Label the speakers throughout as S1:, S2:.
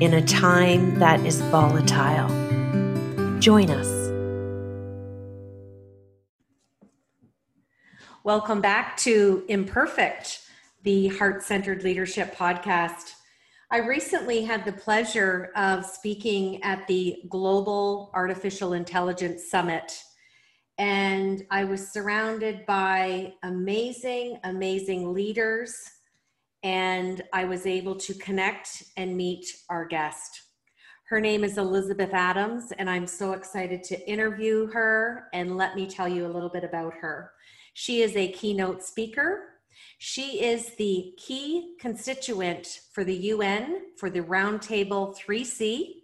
S1: in a time that is volatile? Join us. Welcome back to Imperfect, the Heart Centered Leadership Podcast. I recently had the pleasure of speaking at the Global Artificial Intelligence Summit, and I was surrounded by amazing, amazing leaders and I was able to connect and meet our guest. Her name is Elizabeth Adams, and I'm so excited to interview her. And let me tell you a little bit about her. She is a keynote speaker. She is the key constituent for the UN for the Roundtable 3C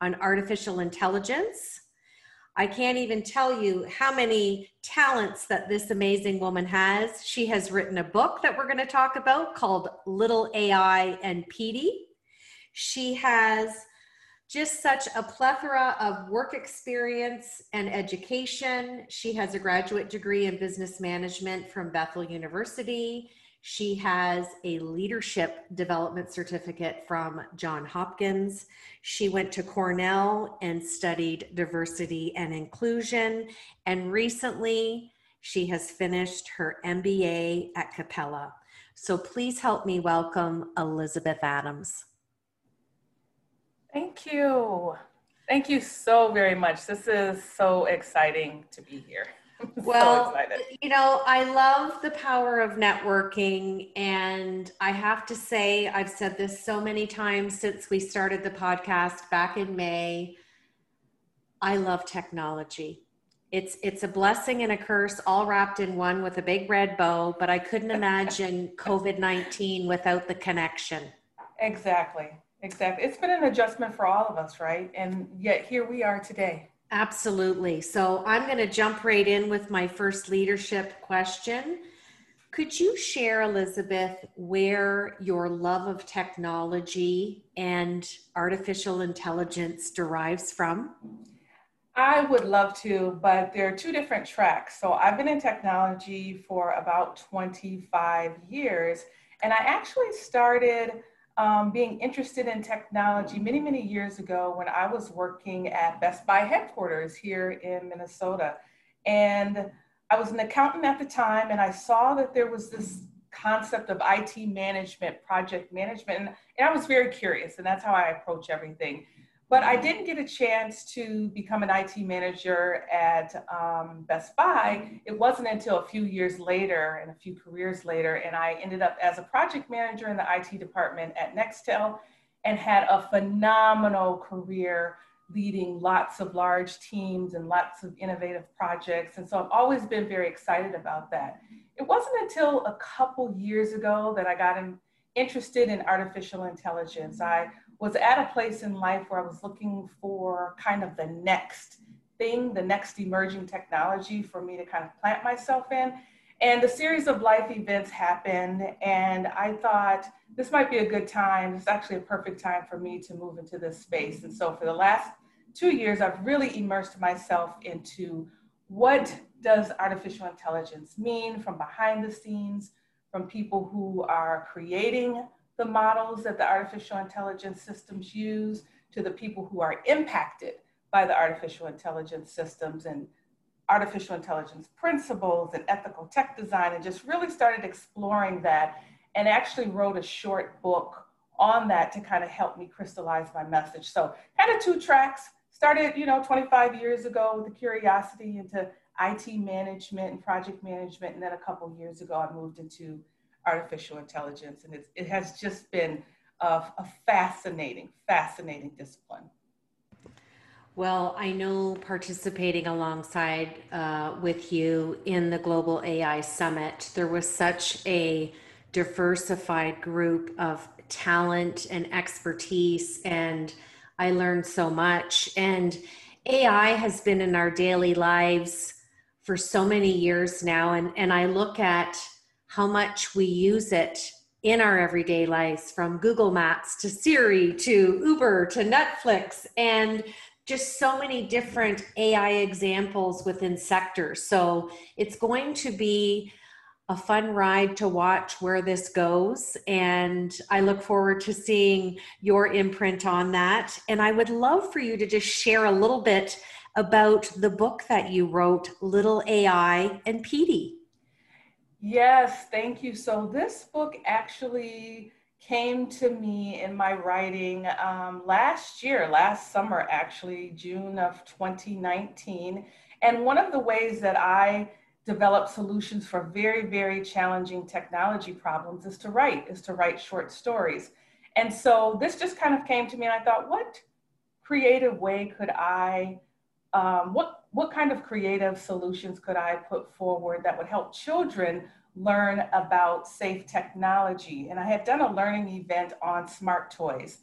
S1: on artificial intelligence. I can't even tell you how many talents that this amazing woman has. She has written a book that we're going to talk about called Little AI and Petey. She has just such a plethora of work experience and education. She has a graduate degree in business management from Bethel University. She has a leadership development certificate from John Hopkins. She went to Cornell and studied diversity and inclusion. And recently, she has finished her MBA at Capella. So please help me welcome Elizabeth Adams.
S2: Thank you. Thank you so very much. This is so exciting to be here.
S1: well, so you know, I love the power of networking. And I have to say, I've said this so many times since we started the podcast back in May. I love technology. It's it's a blessing and a curse all wrapped in one with a big red bow, but I couldn't imagine COVID-19 without the connection.
S2: Exactly. Exactly. It's been an adjustment for all of us, right? And yet here we are today.
S1: Absolutely. So I'm going to jump right in with my first leadership question. Could you share, Elizabeth, where your love of technology and artificial intelligence derives from?
S2: I would love to, but there are two different tracks. So I've been in technology for about 25 years, and I actually started um, being interested in technology many, many years ago when I was working at Best Buy headquarters here in Minnesota. And I was an accountant at the time, and I saw that there was this concept of IT management, project management, and, and I was very curious, and that's how I approach everything. But I didn't get a chance to become an IT manager at um, Best Buy. It wasn't until a few years later and a few careers later, and I ended up as a project manager in the IT department at Nextel and had a phenomenal career leading lots of large teams and lots of innovative projects. And so I've always been very excited about that. It wasn't until a couple years ago that I got in, interested in artificial intelligence. I was at a place in life where I was looking for kind of the next thing, the next emerging technology for me to kind of plant myself in. And a series of life events happened, and I thought this might be a good time. It's actually a perfect time for me to move into this space. And so, for the last two years, I've really immersed myself into what does artificial intelligence mean from behind the scenes, from people who are creating the models that the artificial intelligence systems use to the people who are impacted by the artificial intelligence systems and artificial intelligence principles and ethical tech design and just really started exploring that and actually wrote a short book on that to kind of help me crystallize my message. So kind of two tracks, started, you know, 25 years ago with the curiosity into IT management and project management. And then a couple years ago, I moved into artificial intelligence. And it has just been a, a fascinating, fascinating discipline.
S1: Well, I know participating alongside uh, with you in the Global AI Summit, there was such a diversified group of talent and expertise. And I learned so much. And AI has been in our daily lives for so many years now. And, and I look at how much we use it in our everyday lives from Google Maps to Siri to Uber to Netflix and just so many different AI examples within sectors. So it's going to be a fun ride to watch where this goes. And I look forward to seeing your imprint on that. And I would love for you to just share a little bit about the book that you wrote, Little AI and Petey.
S2: Yes, thank you. So, this book actually came to me in my writing um, last year, last summer, actually, June of 2019. And one of the ways that I develop solutions for very, very challenging technology problems is to write, is to write short stories. And so this just kind of came to me and I thought, what creative way could I, um, what, what kind of creative solutions could I put forward that would help children learn about safe technology? And I had done a learning event on smart toys.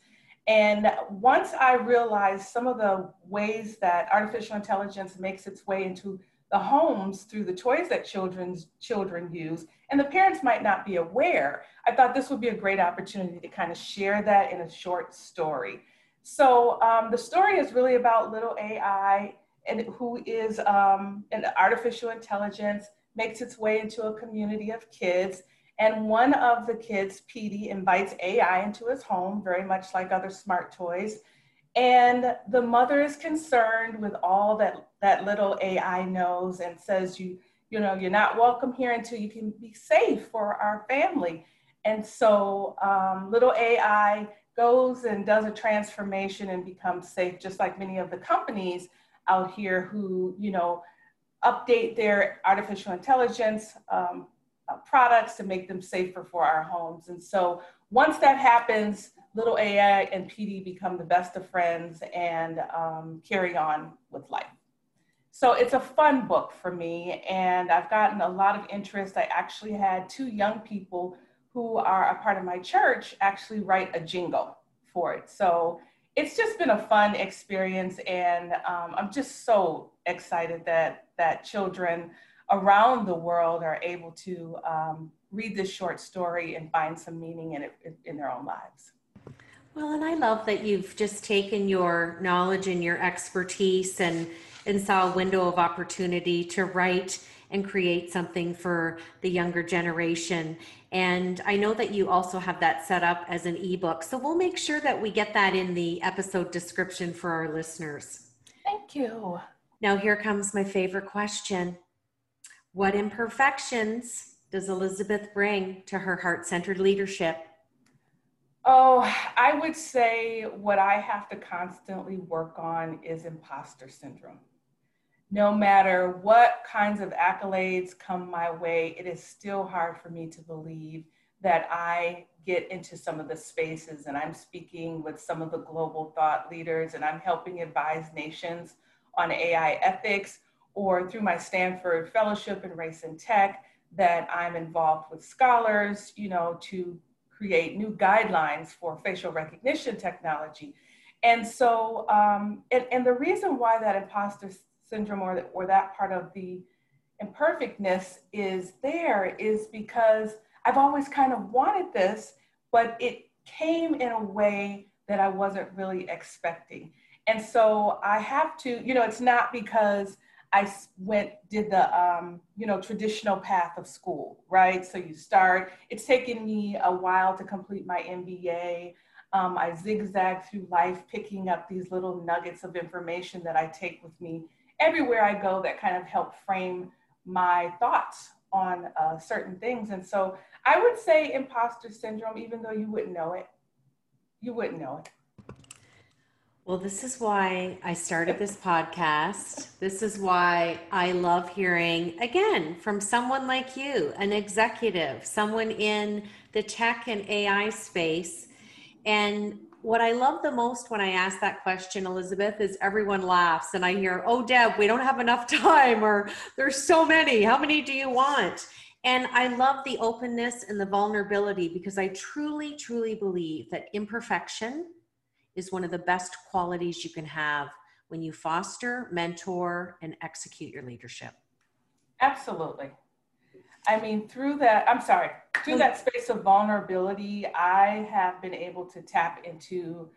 S2: And once I realized some of the ways that artificial intelligence makes its way into the homes through the toys that children's children use and the parents might not be aware i thought this would be a great opportunity to kind of share that in a short story so um, the story is really about little ai and who is um, an artificial intelligence makes its way into a community of kids and one of the kids Petey invites ai into his home very much like other smart toys and the mother is concerned with all that that little AI knows and says you you know you're not welcome here until you can be safe for our family. And so um, little AI goes and does a transformation and becomes safe, just like many of the companies out here who you know update their artificial intelligence um, uh, products to make them safer for our homes. And so once that happens, little AI and Petey become the best of friends and um, carry on with life. So it's a fun book for me, and I've gotten a lot of interest. I actually had two young people who are a part of my church actually write a jingle for it. So it's just been a fun experience, and um, I'm just so excited that that children around the world are able to um, read this short story and find some meaning in it in their own lives.
S1: Well, and I love that you've just taken your knowledge and your expertise and and saw a window of opportunity to write and create something for the younger generation. And I know that you also have that set up as an ebook. So we'll make sure that we get that in the episode description for our listeners.
S2: Thank you.
S1: Now, here comes my favorite question What imperfections does Elizabeth bring to her heart centered leadership?
S2: Oh, I would say what I have to constantly work on is imposter syndrome. No matter what kinds of accolades come my way, it is still hard for me to believe that I get into some of the spaces and I'm speaking with some of the global thought leaders and I'm helping advise nations on AI ethics or through my Stanford fellowship in race and tech that I'm involved with scholars, you know, to create new guidelines for facial recognition technology. And so, um, and, and the reason why that imposter syndrome or, the, or that part of the imperfectness is there is because I've always kind of wanted this, but it came in a way that I wasn't really expecting. And so I have to, you know, it's not because I went did the um, you know traditional path of school, right? So you start. It's taken me a while to complete my MBA. Um, I zigzag through life, picking up these little nuggets of information that I take with me everywhere I go that kind of help frame my thoughts on uh, certain things. And so I would say imposter syndrome, even though you wouldn't know it, you wouldn't know it.
S1: Well, this is why I started this podcast. This is why I love hearing, again, from someone like you, an executive, someone in the tech and AI space. And what I love the most when I ask that question, Elizabeth, is everyone laughs and I hear, oh, Deb, we don't have enough time, or there's so many. How many do you want? And I love the openness and the vulnerability because I truly, truly believe that imperfection is one of the best qualities you can have when you foster, mentor, and execute your leadership.
S2: Absolutely. I mean, through that, I'm sorry, through that space of vulnerability, I have been able to tap into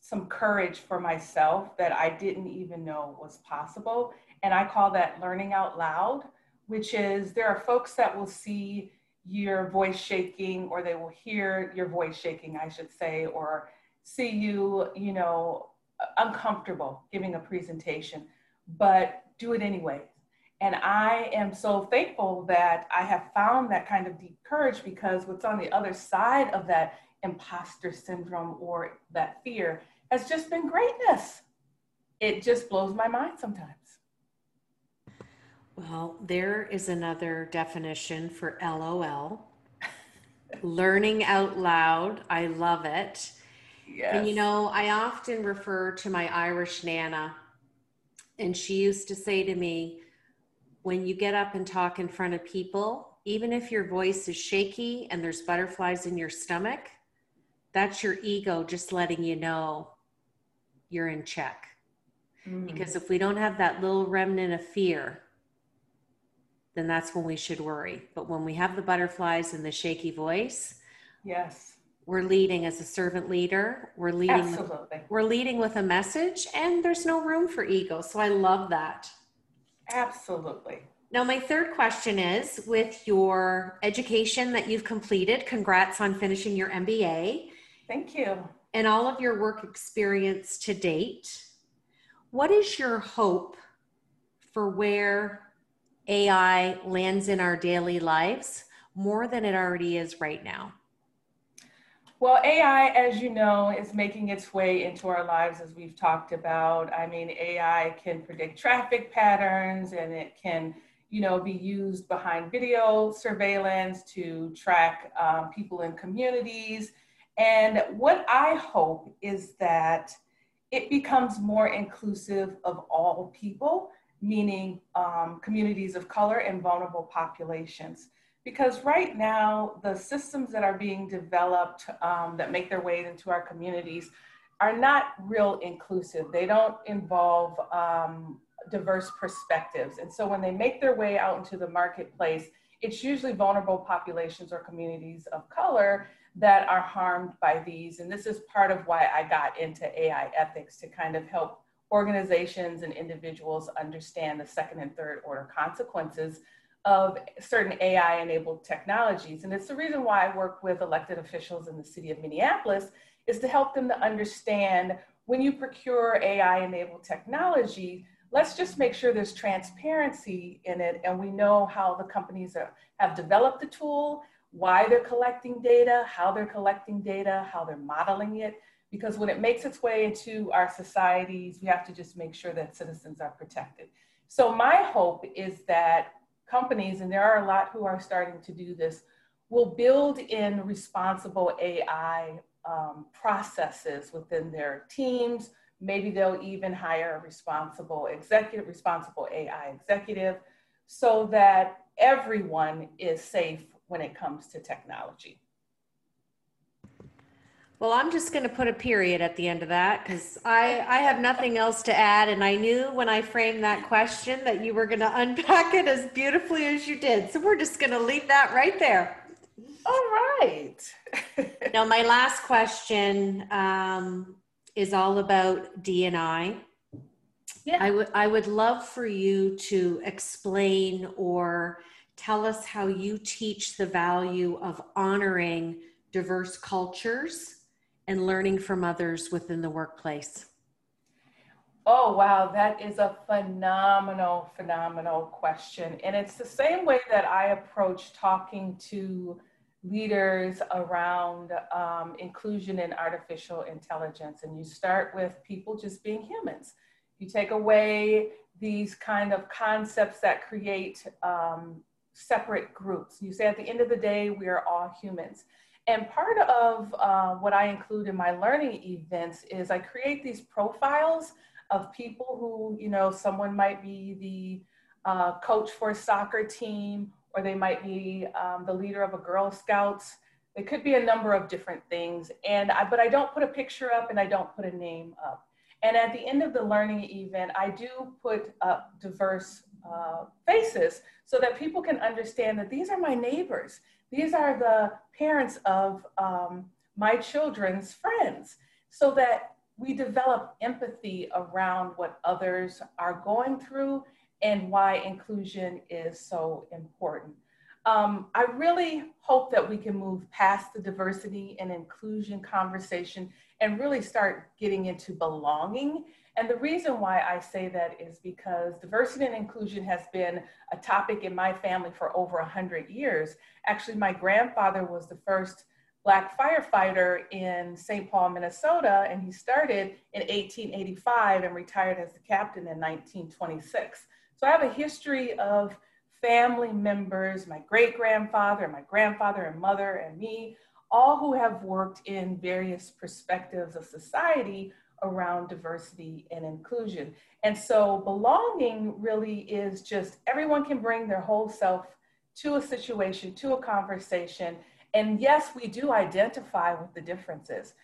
S2: some courage for myself that I didn't even know was possible. And I call that learning out loud, which is there are folks that will see your voice shaking or they will hear your voice shaking, I should say, or see you, you know, uncomfortable giving a presentation, but do it anyway. And I am so thankful that I have found that kind of deep courage because what's on the other side of that imposter syndrome or that fear has just been greatness. It just blows my mind sometimes.
S1: Well, there is another definition for LOL. Learning out loud. I love it. Yes. And you know, I often refer to my Irish Nana, and she used to say to me, when you get up and talk in front of people, even if your voice is shaky and there's butterflies in your stomach, that's your ego just letting you know you're in check. Mm. Because if we don't have that little remnant of fear, then that's when we should worry. But when we have the butterflies and the shaky voice,
S2: yes,
S1: we're leading as a servant leader. We're leading Absolutely. With, we're leading with a message and there's no room for ego. So I love that.
S2: Absolutely.
S1: Now, my third question is with your education that you've completed, congrats on finishing your MBA.
S2: Thank you
S1: and all of your work experience to date, what is your hope for where AI lands in our daily lives more than it already is right now?
S2: Well, AI, as you know, is making its way into our lives as we've talked about. I mean, AI can predict traffic patterns and it can, you know, be used behind video surveillance to track um, people in communities and what I hope is that it becomes more inclusive of all people, meaning um, communities of color and vulnerable populations. Because right now, the systems that are being developed um, that make their way into our communities are not real inclusive. They don't involve um, diverse perspectives. And so when they make their way out into the marketplace, it's usually vulnerable populations or communities of color that are harmed by these. And this is part of why I got into AI ethics to kind of help organizations and individuals understand the second and third order consequences of certain AI enabled technologies. And it's the reason why I work with elected officials in the city of Minneapolis is to help them to understand when you procure AI enabled technology, let's just make sure there's transparency in it and we know how the companies are, have developed the tool, why they're collecting data, how they're collecting data, how they're modeling it. Because when it makes its way into our societies, we have to just make sure that citizens are protected. So, my hope is that companies, and there are a lot who are starting to do this, will build in responsible AI um, processes within their teams. Maybe they'll even hire a responsible executive, responsible AI executive, so that everyone is safe when it comes to technology.
S1: Well, I'm just going to put a period at the end of that because I, I have nothing else to add. And I knew when I framed that question that you were going to unpack it as beautifully as you did. So we're just going to leave that right there.
S2: All right.
S1: now, my last question um, is all about D&I. Yeah. I would I would love for you to explain or tell us how you teach the value of honoring diverse cultures and learning from others within the workplace.
S2: Oh, wow, that is a phenomenal, phenomenal question. And it's the same way that I approach talking to leaders around um, inclusion in artificial intelligence. And you start with people just being humans. You take away these kind of concepts that create um, separate groups. You say at the end of the day, we are all humans. And part of uh, what I include in my learning events is I create these profiles of people who, you know, someone might be the uh, coach for a soccer team, or they might be um, the leader of a Girl Scouts. It could be a number of different things. And I, but I don't put a picture up and I don't put a name up. And at the end of the learning event, I do put up diverse uh, faces so that people can understand that these are my neighbors. These are the parents of um, my children's friends so that we develop empathy around what others are going through and why inclusion is so important. Um, I really hope that we can move past the diversity and inclusion conversation and really start getting into belonging. And the reason why I say that is because diversity and inclusion has been a topic in my family for over 100 years. Actually, my grandfather was the first Black firefighter in St. Paul, Minnesota, and he started in 1885 and retired as the captain in 1926. So I have a history of family members, my great grandfather, my grandfather and mother, and me, all who have worked in various perspectives of society around diversity and inclusion. And so belonging really is just everyone can bring their whole self to a situation, to a conversation. And yes, we do identify with the differences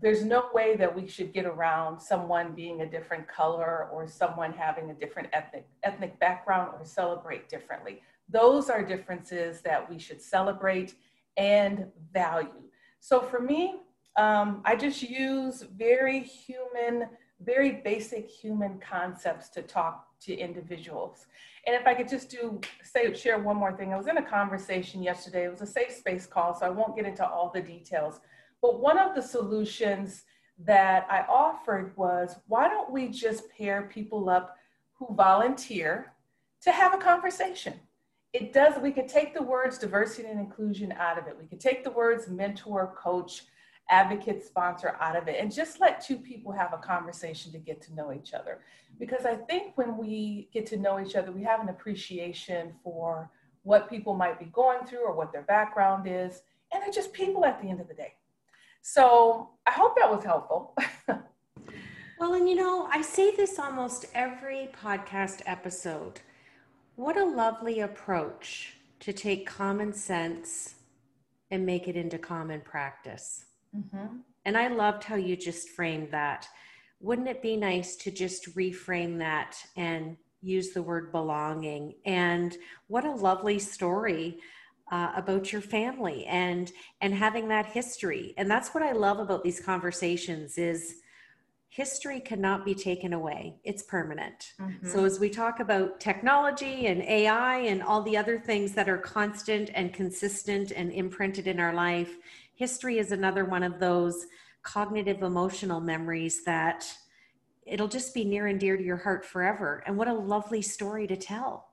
S2: there's no way that we should get around someone being a different color or someone having a different ethnic ethnic background or celebrate differently. Those are differences that we should celebrate and value. So for me, um, I just use very human, very basic human concepts to talk to individuals. And if I could just do say share one more thing, I was in a conversation yesterday. It was a safe space call, so I won't get into all the details but one of the solutions that I offered was why don't we just pair people up who volunteer to have a conversation? It does, we could take the words diversity and inclusion out of it. We could take the words mentor, coach, advocate, sponsor out of it, and just let two people have a conversation to get to know each other. Because I think when we get to know each other, we have an appreciation for what people might be going through or what their background is. And they're just people at the end of the day. So I hope that was helpful.
S1: well, and you know, I say this almost every podcast episode. What a lovely approach to take common sense and make it into common practice. Mm-hmm. And I loved how you just framed that. Wouldn't it be nice to just reframe that and use the word belonging? And what a lovely story uh, about your family and and having that history and that's what i love about these conversations is history cannot be taken away it's permanent mm-hmm. so as we talk about technology and ai and all the other things that are constant and consistent and imprinted in our life history is another one of those cognitive emotional memories that it'll just be near and dear to your heart forever and what a lovely story to tell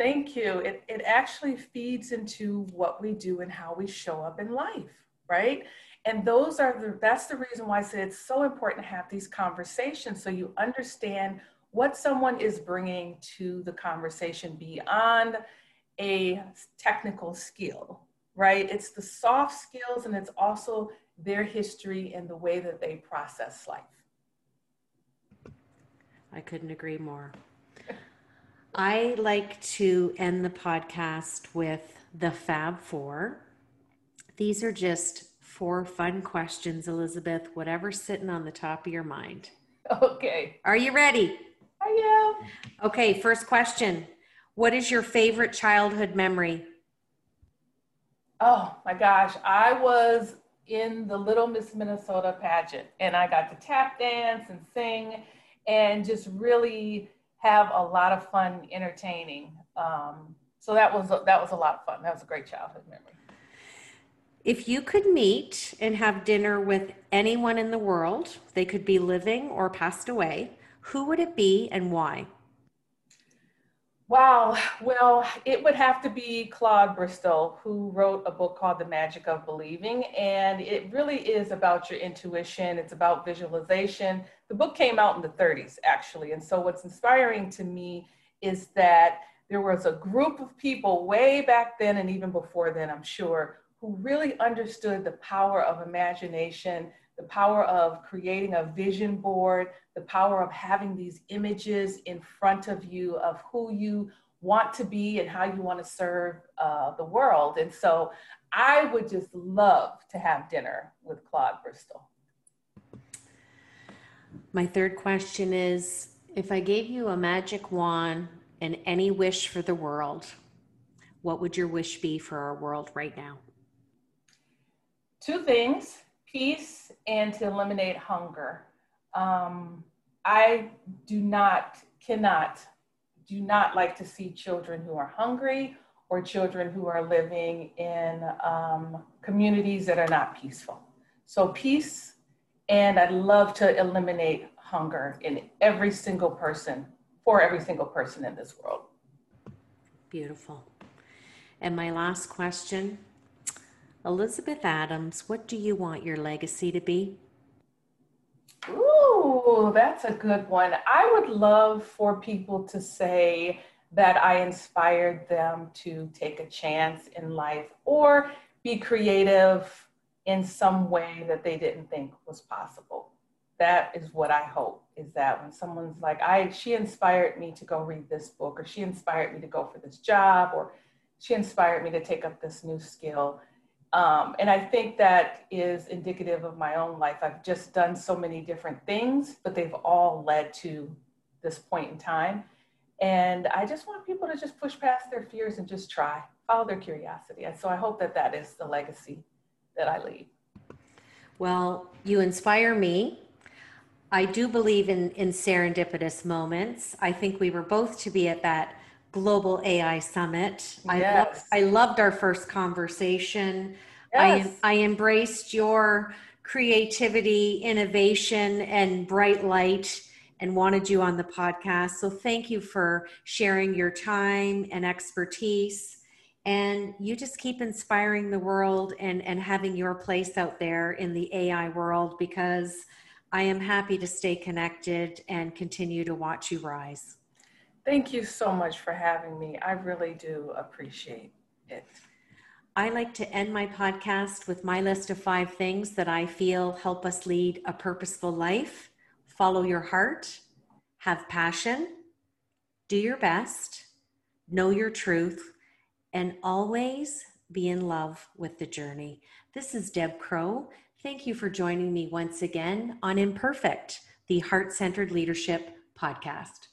S2: Thank you. It, it actually feeds into what we do and how we show up in life, right? And those are the, that's the reason why I say it's so important to have these conversations so you understand what someone is bringing to the conversation beyond a technical skill, right? It's the soft skills and it's also their history and the way that they process life.
S1: I couldn't agree more. I like to end the podcast with the Fab Four. These are just four fun questions, Elizabeth, whatever's sitting on the top of your mind.
S2: Okay.
S1: Are you ready?
S2: I am.
S1: Okay, first question. What is your favorite childhood memory?
S2: Oh my gosh, I was in the Little Miss Minnesota pageant and I got to tap dance and sing and just really have a lot of fun entertaining. Um, so that was that was a lot of fun. That was a great childhood memory.
S1: If you could meet and have dinner with anyone in the world, they could be living or passed away, who would it be and why?
S2: Wow. Well, it would have to be Claude Bristol, who wrote a book called The Magic of Believing. And it really is about your intuition, it's about visualization. The book came out in the 30s, actually. And so, what's inspiring to me is that there was a group of people way back then, and even before then, I'm sure, who really understood the power of imagination, the power of creating a vision board, the power of having these images in front of you of who you want to be and how you want to serve uh, the world. And so I would just love to have dinner with Claude Bristol.
S1: My third question is if I gave you a magic wand and any wish for the world, what would your wish be for our world right now?
S2: Two things peace and to eliminate hunger. Um, I do not, cannot, do not like to see children who are hungry or children who are living in um, communities that are not peaceful. So, peace, and I'd love to eliminate hunger in every single person, for every single person in this world.
S1: Beautiful. And my last question Elizabeth Adams, what do you want your legacy to be?
S2: Ooh, that's a good one. I would love for people to say that I inspired them to take a chance in life or be creative in some way that they didn't think was possible. That is what I hope is that when someone's like, I she inspired me to go read this book, or she inspired me to go for this job, or she inspired me to take up this new skill um, and I think that is indicative of my own life. I've just done so many different things, but they've all led to this point in time. And I just want people to just push past their fears and just try, follow their curiosity. And so I hope that that is the legacy that I leave.
S1: Well, you inspire me. I do believe in, in serendipitous moments. I think we were both to be at that Global AI Summit. Yes. I, loved, I loved our first conversation. Yes. I, I embraced your creativity, innovation, and bright light and wanted you on the podcast. So thank you for sharing your time and expertise. And you just keep inspiring the world and, and having your place out there in the AI world because I am happy to stay connected and continue to watch you rise.
S2: Thank you so much for having me. I really do appreciate it.
S1: I like to end my podcast with my list of five things that I feel help us lead a purposeful life. Follow your heart, have passion, do your best, know your truth, and always be in love with the journey. This is Deb Crow. Thank you for joining me once again on Imperfect, the Heart Centered Leadership Podcast.